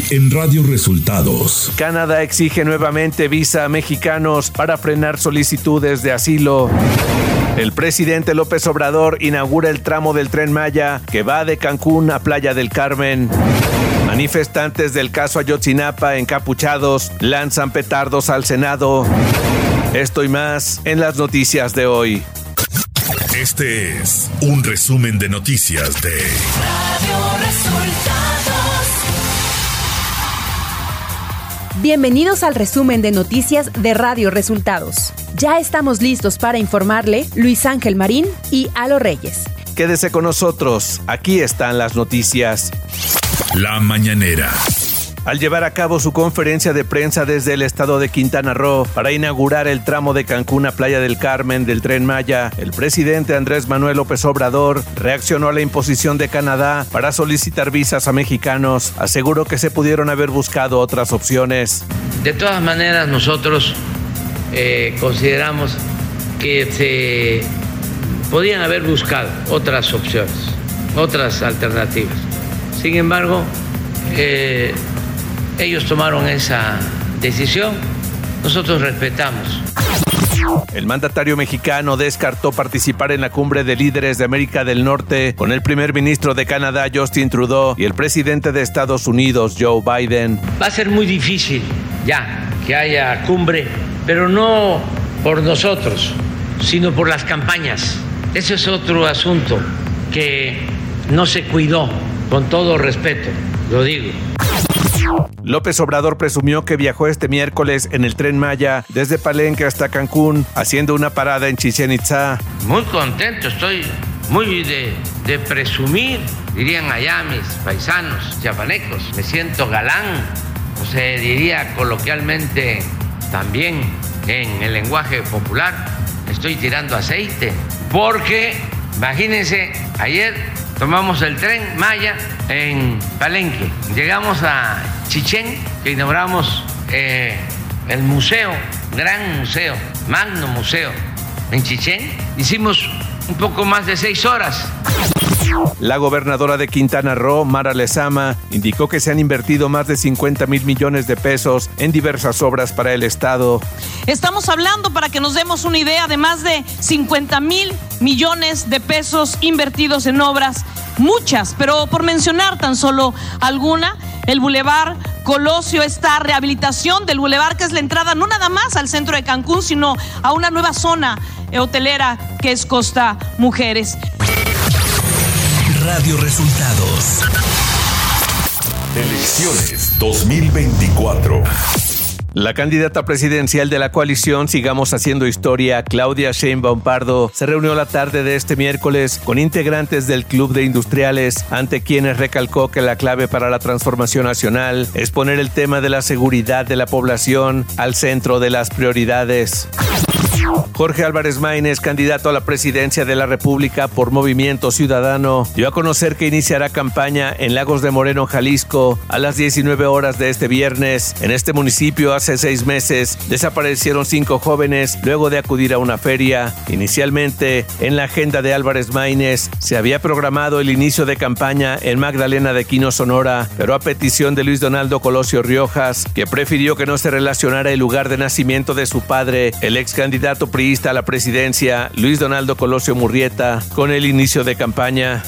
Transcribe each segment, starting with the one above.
Hoy en Radio Resultados. Canadá exige nuevamente visa a mexicanos para frenar solicitudes de asilo. El presidente López Obrador inaugura el tramo del tren Maya que va de Cancún a Playa del Carmen. Manifestantes del caso Ayotzinapa encapuchados lanzan petardos al Senado. Esto y más en las noticias de hoy. Este es un resumen de noticias de Radio Resultados. Bienvenidos al resumen de noticias de Radio Resultados. Ya estamos listos para informarle Luis Ángel Marín y Alo Reyes. Quédese con nosotros, aquí están las noticias. La mañanera al llevar a cabo su conferencia de prensa desde el estado de Quintana Roo para inaugurar el tramo de Cancún a Playa del Carmen del tren Maya, el presidente Andrés Manuel López Obrador reaccionó a la imposición de Canadá para solicitar visas a mexicanos. Aseguró que se pudieron haber buscado otras opciones. De todas maneras, nosotros eh, consideramos que se podían haber buscado otras opciones, otras alternativas. Sin embargo, eh, ellos tomaron esa decisión, nosotros respetamos. El mandatario mexicano descartó participar en la cumbre de líderes de América del Norte con el primer ministro de Canadá, Justin Trudeau, y el presidente de Estados Unidos, Joe Biden. Va a ser muy difícil ya que haya cumbre, pero no por nosotros, sino por las campañas. Ese es otro asunto que no se cuidó, con todo respeto, lo digo. López Obrador presumió que viajó este miércoles en el tren Maya desde Palenque hasta Cancún, haciendo una parada en Chichen Itza. Muy contento, estoy muy de, de presumir, dirían allá mis paisanos chapanecos. Me siento galán, o se diría coloquialmente también en el lenguaje popular, estoy tirando aceite, porque imagínense, ayer tomamos el tren Maya en Palenque, llegamos a Chichén, que inauguramos eh, el museo, gran museo, magno museo en Chichén. Hicimos un poco más de seis horas. La gobernadora de Quintana Roo, Mara Lezama, indicó que se han invertido más de 50 mil millones de pesos en diversas obras para el Estado. Estamos hablando, para que nos demos una idea, de más de 50 mil millones de pesos invertidos en obras, muchas, pero por mencionar tan solo alguna, el Boulevard Colosio, esta rehabilitación del Boulevard, que es la entrada no nada más al centro de Cancún, sino a una nueva zona hotelera que es Costa Mujeres. Radio Resultados. Elecciones 2024. La candidata presidencial de la coalición Sigamos Haciendo Historia, Claudia Sheinbaum Pardo, se reunió la tarde de este miércoles con integrantes del Club de Industriales, ante quienes recalcó que la clave para la transformación nacional es poner el tema de la seguridad de la población al centro de las prioridades. Jorge Álvarez Maínez, candidato a la presidencia de la República por Movimiento Ciudadano, dio a conocer que iniciará campaña en Lagos de Moreno, Jalisco, a las 19 horas de este viernes. En este municipio, hace seis meses, desaparecieron cinco jóvenes luego de acudir a una feria. Inicialmente, en la agenda de Álvarez Maínez, se había programado el inicio de campaña en Magdalena de Quino, Sonora, pero a petición de Luis Donaldo Colosio Riojas, que prefirió que no se relacionara el lugar de nacimiento de su padre, el ex candidato priista a la presidencia, Luis Donaldo Colosio Murrieta, con el inicio de campaña.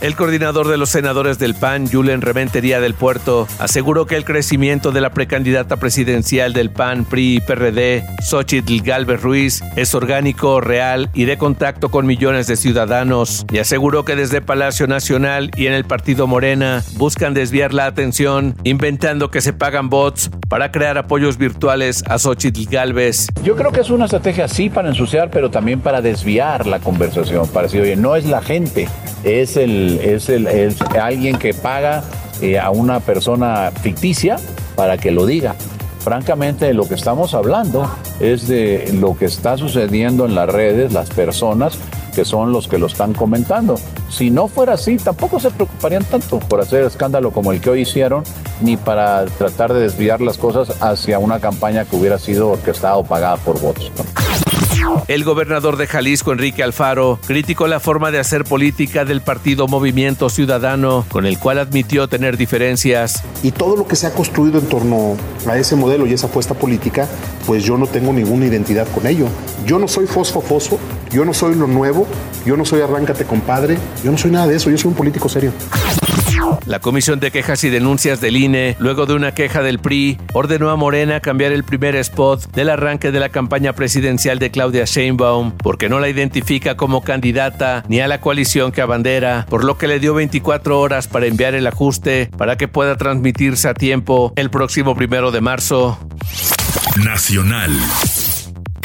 El coordinador de los senadores del PAN, Julen Reventería del Puerto, aseguró que el crecimiento de la precandidata presidencial del PAN, PRI y PRD, Xochitl Galvez Ruiz, es orgánico, real y de contacto con millones de ciudadanos, y aseguró que desde Palacio Nacional y en el partido Morena buscan desviar la atención, inventando que se pagan bots para crear apoyos virtuales a Xochitl Galvez. Yo creo que es una estrategia sí para ensuciar, pero también para desviar la conversación, para decir, oye, no es la gente, es, el, es, el, alguien que paga eh, a una persona ficticia para que lo diga. Francamente, lo que estamos hablando es de lo que está sucediendo en las redes, las personas que son los que lo están comentando. Si no fuera así, tampoco se preocuparían tanto por hacer escándalo como el que hoy hicieron, ni para tratar de desviar las cosas hacia una campaña que hubiera sido orquestada o pagada por votos. El gobernador de Jalisco, Enrique Alfaro, criticó la forma de hacer política del partido Movimiento Ciudadano, con el cual admitió tener diferencias. Y todo lo que se ha construido en torno a ese modelo y esa apuesta política, pues yo no tengo ninguna identidad con ello. Yo no soy fosfo fosfo, yo no soy lo nuevo, yo no soy arráncate compadre, yo no soy nada de eso, yo soy un político serio. La Comisión de Quejas y Denuncias del INE, luego de una queja del PRI, ordenó a Morena cambiar el primer spot del arranque de la campaña presidencial de Claudia Sheinbaum porque no la identifica como candidata ni a la coalición que abandera, por lo que le dio 24 horas para enviar el ajuste para que pueda transmitirse a tiempo el próximo primero de marzo. Nacional.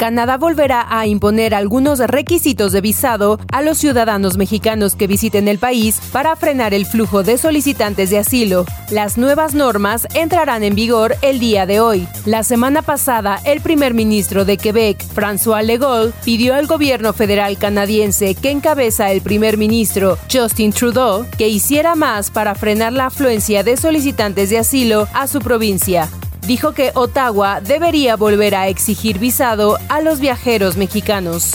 Canadá volverá a imponer algunos requisitos de visado a los ciudadanos mexicanos que visiten el país para frenar el flujo de solicitantes de asilo. Las nuevas normas entrarán en vigor el día de hoy. La semana pasada, el primer ministro de Quebec, François Legault, pidió al gobierno federal canadiense que encabeza el primer ministro Justin Trudeau que hiciera más para frenar la afluencia de solicitantes de asilo a su provincia dijo que Ottawa debería volver a exigir visado a los viajeros mexicanos.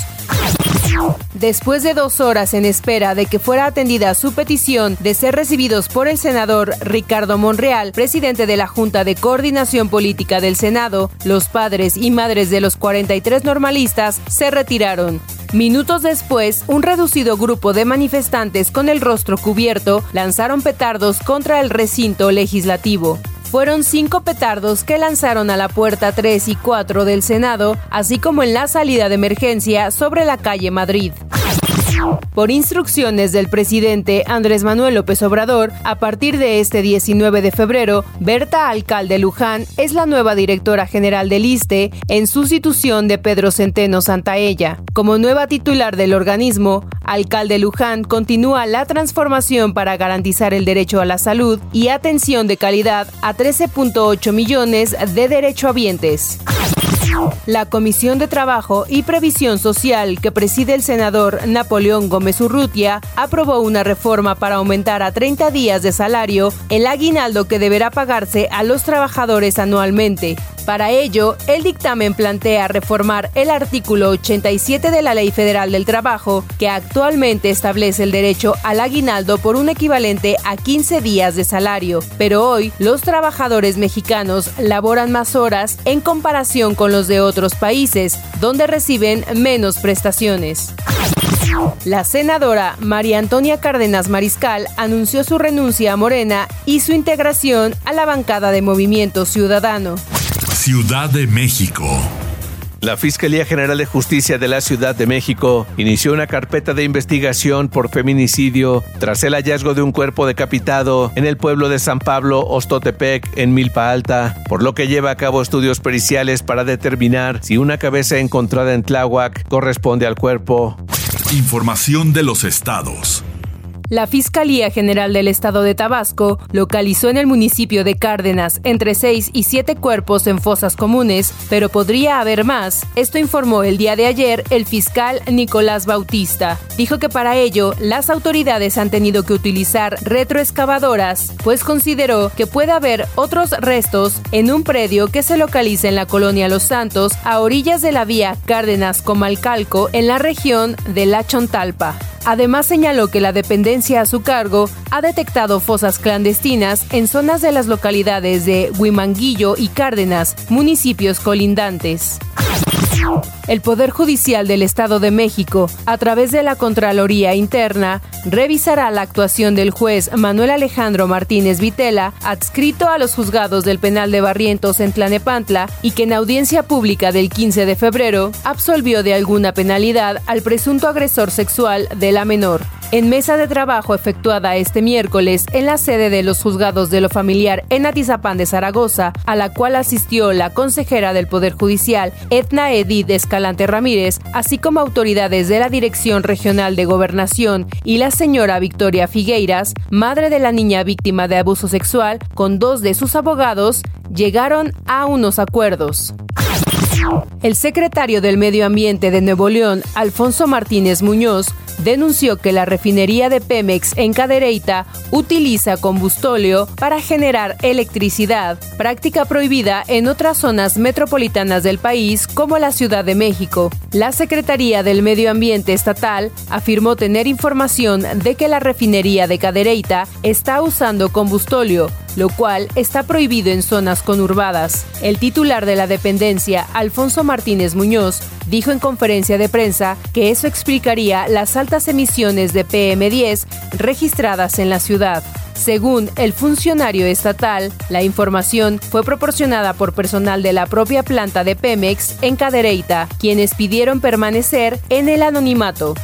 Después de dos horas en espera de que fuera atendida su petición de ser recibidos por el senador Ricardo Monreal, presidente de la Junta de Coordinación Política del Senado, los padres y madres de los 43 normalistas se retiraron. Minutos después, un reducido grupo de manifestantes con el rostro cubierto lanzaron petardos contra el recinto legislativo fueron cinco petardos que lanzaron a la puerta 3 y 4 del Senado, así como en la salida de emergencia sobre la calle Madrid. Por instrucciones del presidente Andrés Manuel López Obrador, a partir de este 19 de febrero, Berta Alcalde Luján es la nueva directora general del ISTE en sustitución de Pedro Centeno Santaella. Como nueva titular del organismo, Alcalde Luján continúa la transformación para garantizar el derecho a la salud y atención de calidad a 13.8 millones de derechohabientes. La Comisión de Trabajo y Previsión Social que preside el senador Napoleón Gómez Urrutia aprobó una reforma para aumentar a 30 días de salario el aguinaldo que deberá pagarse a los trabajadores anualmente. Para ello, el dictamen plantea reformar el artículo 87 de la Ley Federal del Trabajo, que actualmente establece el derecho al aguinaldo por un equivalente a 15 días de salario. Pero hoy, los trabajadores mexicanos laboran más horas en comparación con los de otros países, donde reciben menos prestaciones. La senadora María Antonia Cárdenas Mariscal anunció su renuncia a Morena y su integración a la bancada de Movimiento Ciudadano. Ciudad de México. La Fiscalía General de Justicia de la Ciudad de México inició una carpeta de investigación por feminicidio tras el hallazgo de un cuerpo decapitado en el pueblo de San Pablo, Ostotepec, en Milpa Alta, por lo que lleva a cabo estudios periciales para determinar si una cabeza encontrada en Tláhuac corresponde al cuerpo. Información de los estados. La Fiscalía General del Estado de Tabasco localizó en el municipio de Cárdenas entre seis y siete cuerpos en fosas comunes, pero podría haber más. Esto informó el día de ayer el fiscal Nicolás Bautista. Dijo que para ello las autoridades han tenido que utilizar retroexcavadoras, pues consideró que puede haber otros restos en un predio que se localiza en la colonia Los Santos, a orillas de la vía Cárdenas-Comalcalco, en la región de La Chontalpa. Además señaló que la dependencia a su cargo ha detectado fosas clandestinas en zonas de las localidades de Huimanguillo y Cárdenas, municipios colindantes. El Poder Judicial del Estado de México, a través de la Contraloría Interna, revisará la actuación del juez Manuel Alejandro Martínez Vitela, adscrito a los juzgados del penal de Barrientos en Tlanepantla, y que en audiencia pública del 15 de febrero absolvió de alguna penalidad al presunto agresor sexual de la menor. En mesa de trabajo efectuada este miércoles en la sede de los juzgados de lo familiar en Atizapán de Zaragoza, a la cual asistió la consejera del Poder Judicial, Etna Edith Escalante Ramírez, así como autoridades de la Dirección Regional de Gobernación y la señora Victoria Figueiras, madre de la niña víctima de abuso sexual, con dos de sus abogados, llegaron a unos acuerdos. El secretario del Medio Ambiente de Nuevo León, Alfonso Martínez Muñoz, denunció que la refinería de Pemex en Cadereyta utiliza combustóleo para generar electricidad, práctica prohibida en otras zonas metropolitanas del país como la Ciudad de México. La Secretaría del Medio Ambiente Estatal afirmó tener información de que la refinería de Cadereyta está usando combustóleo, lo cual está prohibido en zonas conurbadas. El titular de la dependencia, Alfonso Martínez Muñoz, dijo en conferencia de prensa que eso explicaría las altas emisiones de PM10 registradas en la ciudad. Según el funcionario estatal, la información fue proporcionada por personal de la propia planta de Pemex en Cadereyta, quienes pidieron permanecer en el anonimato.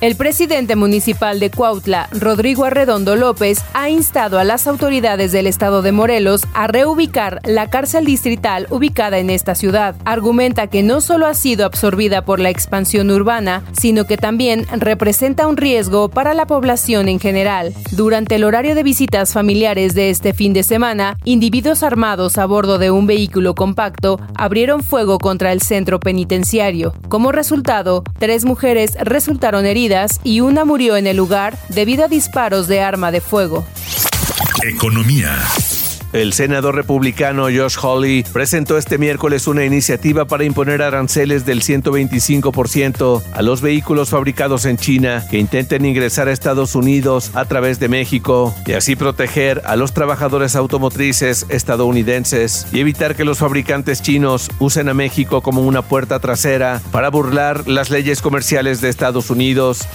El presidente municipal de Cuautla, Rodrigo Arredondo López, ha instado a las autoridades del estado de Morelos a reubicar la cárcel distrital ubicada en esta ciudad. Argumenta que no solo ha sido absorbida por la expansión urbana, sino que también representa un riesgo para la población en general. Durante el horario de visitas familiares de este fin de semana, individuos armados a bordo de un vehículo compacto abrieron fuego contra el centro penitenciario. Como resultado, tres mujeres resultaron heridas y una murió en el lugar debido a disparos de arma de fuego. Economía. El senador republicano Josh Hawley presentó este miércoles una iniciativa para imponer aranceles del 125% a los vehículos fabricados en China que intenten ingresar a Estados Unidos a través de México y así proteger a los trabajadores automotrices estadounidenses y evitar que los fabricantes chinos usen a México como una puerta trasera para burlar las leyes comerciales de Estados Unidos.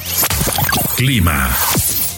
Clima.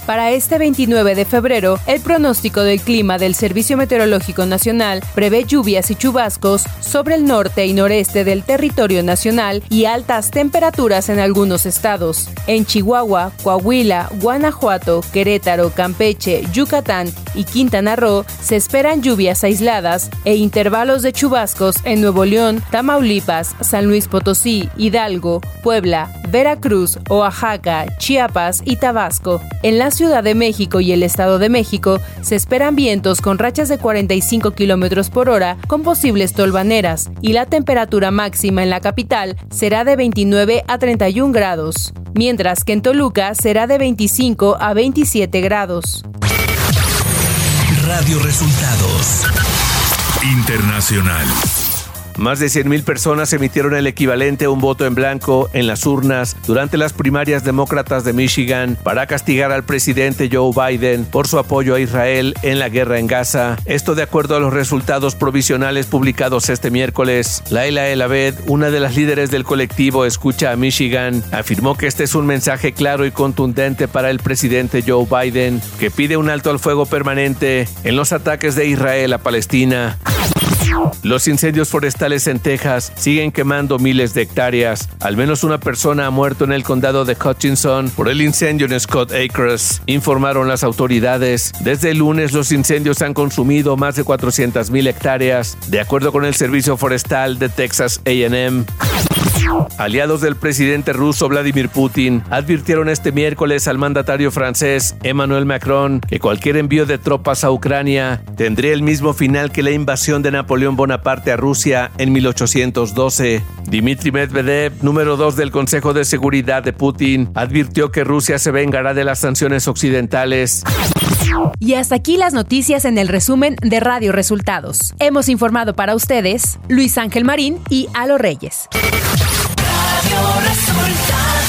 Para este 29 de febrero, el pronóstico del clima del Servicio Meteorológico Nacional prevé lluvias y chubascos sobre el norte y noreste del territorio nacional y altas temperaturas en algunos estados. En Chihuahua, Coahuila, Guanajuato, Querétaro, Campeche, Yucatán y Quintana Roo se esperan lluvias aisladas e intervalos de chubascos en Nuevo León, Tamaulipas, San Luis Potosí, Hidalgo, Puebla, Veracruz, Oaxaca, Chiapas y Tabasco. En la Ciudad de México y el Estado de México se esperan vientos con rachas de 45 kilómetros por hora con posibles tolvaneras y la temperatura máxima en la capital será de 29 a 31 grados, mientras que en Toluca será de 25 a 27 grados. Radio Resultados. Internacional. Más de 100.000 personas emitieron el equivalente a un voto en blanco en las urnas durante las primarias demócratas de Michigan para castigar al presidente Joe Biden por su apoyo a Israel en la guerra en Gaza. Esto de acuerdo a los resultados provisionales publicados este miércoles. Laila El Abed, una de las líderes del colectivo Escucha a Michigan, afirmó que este es un mensaje claro y contundente para el presidente Joe Biden, que pide un alto al fuego permanente en los ataques de Israel a Palestina. Los incendios forestales en Texas siguen quemando miles de hectáreas. Al menos una persona ha muerto en el condado de Hutchinson por el incendio en Scott Acres, informaron las autoridades. Desde el lunes los incendios han consumido más de 400.000 hectáreas, de acuerdo con el Servicio Forestal de Texas AM. Aliados del presidente ruso Vladimir Putin advirtieron este miércoles al mandatario francés Emmanuel Macron que cualquier envío de tropas a Ucrania tendría el mismo final que la invasión de Napoleón Bonaparte a Rusia en 1812. Dmitry Medvedev, número 2 del Consejo de Seguridad de Putin, advirtió que Rusia se vengará de las sanciones occidentales. Y hasta aquí las noticias en el resumen de Radio Resultados. Hemos informado para ustedes Luis Ángel Marín y Alo Reyes. Radio Resultados.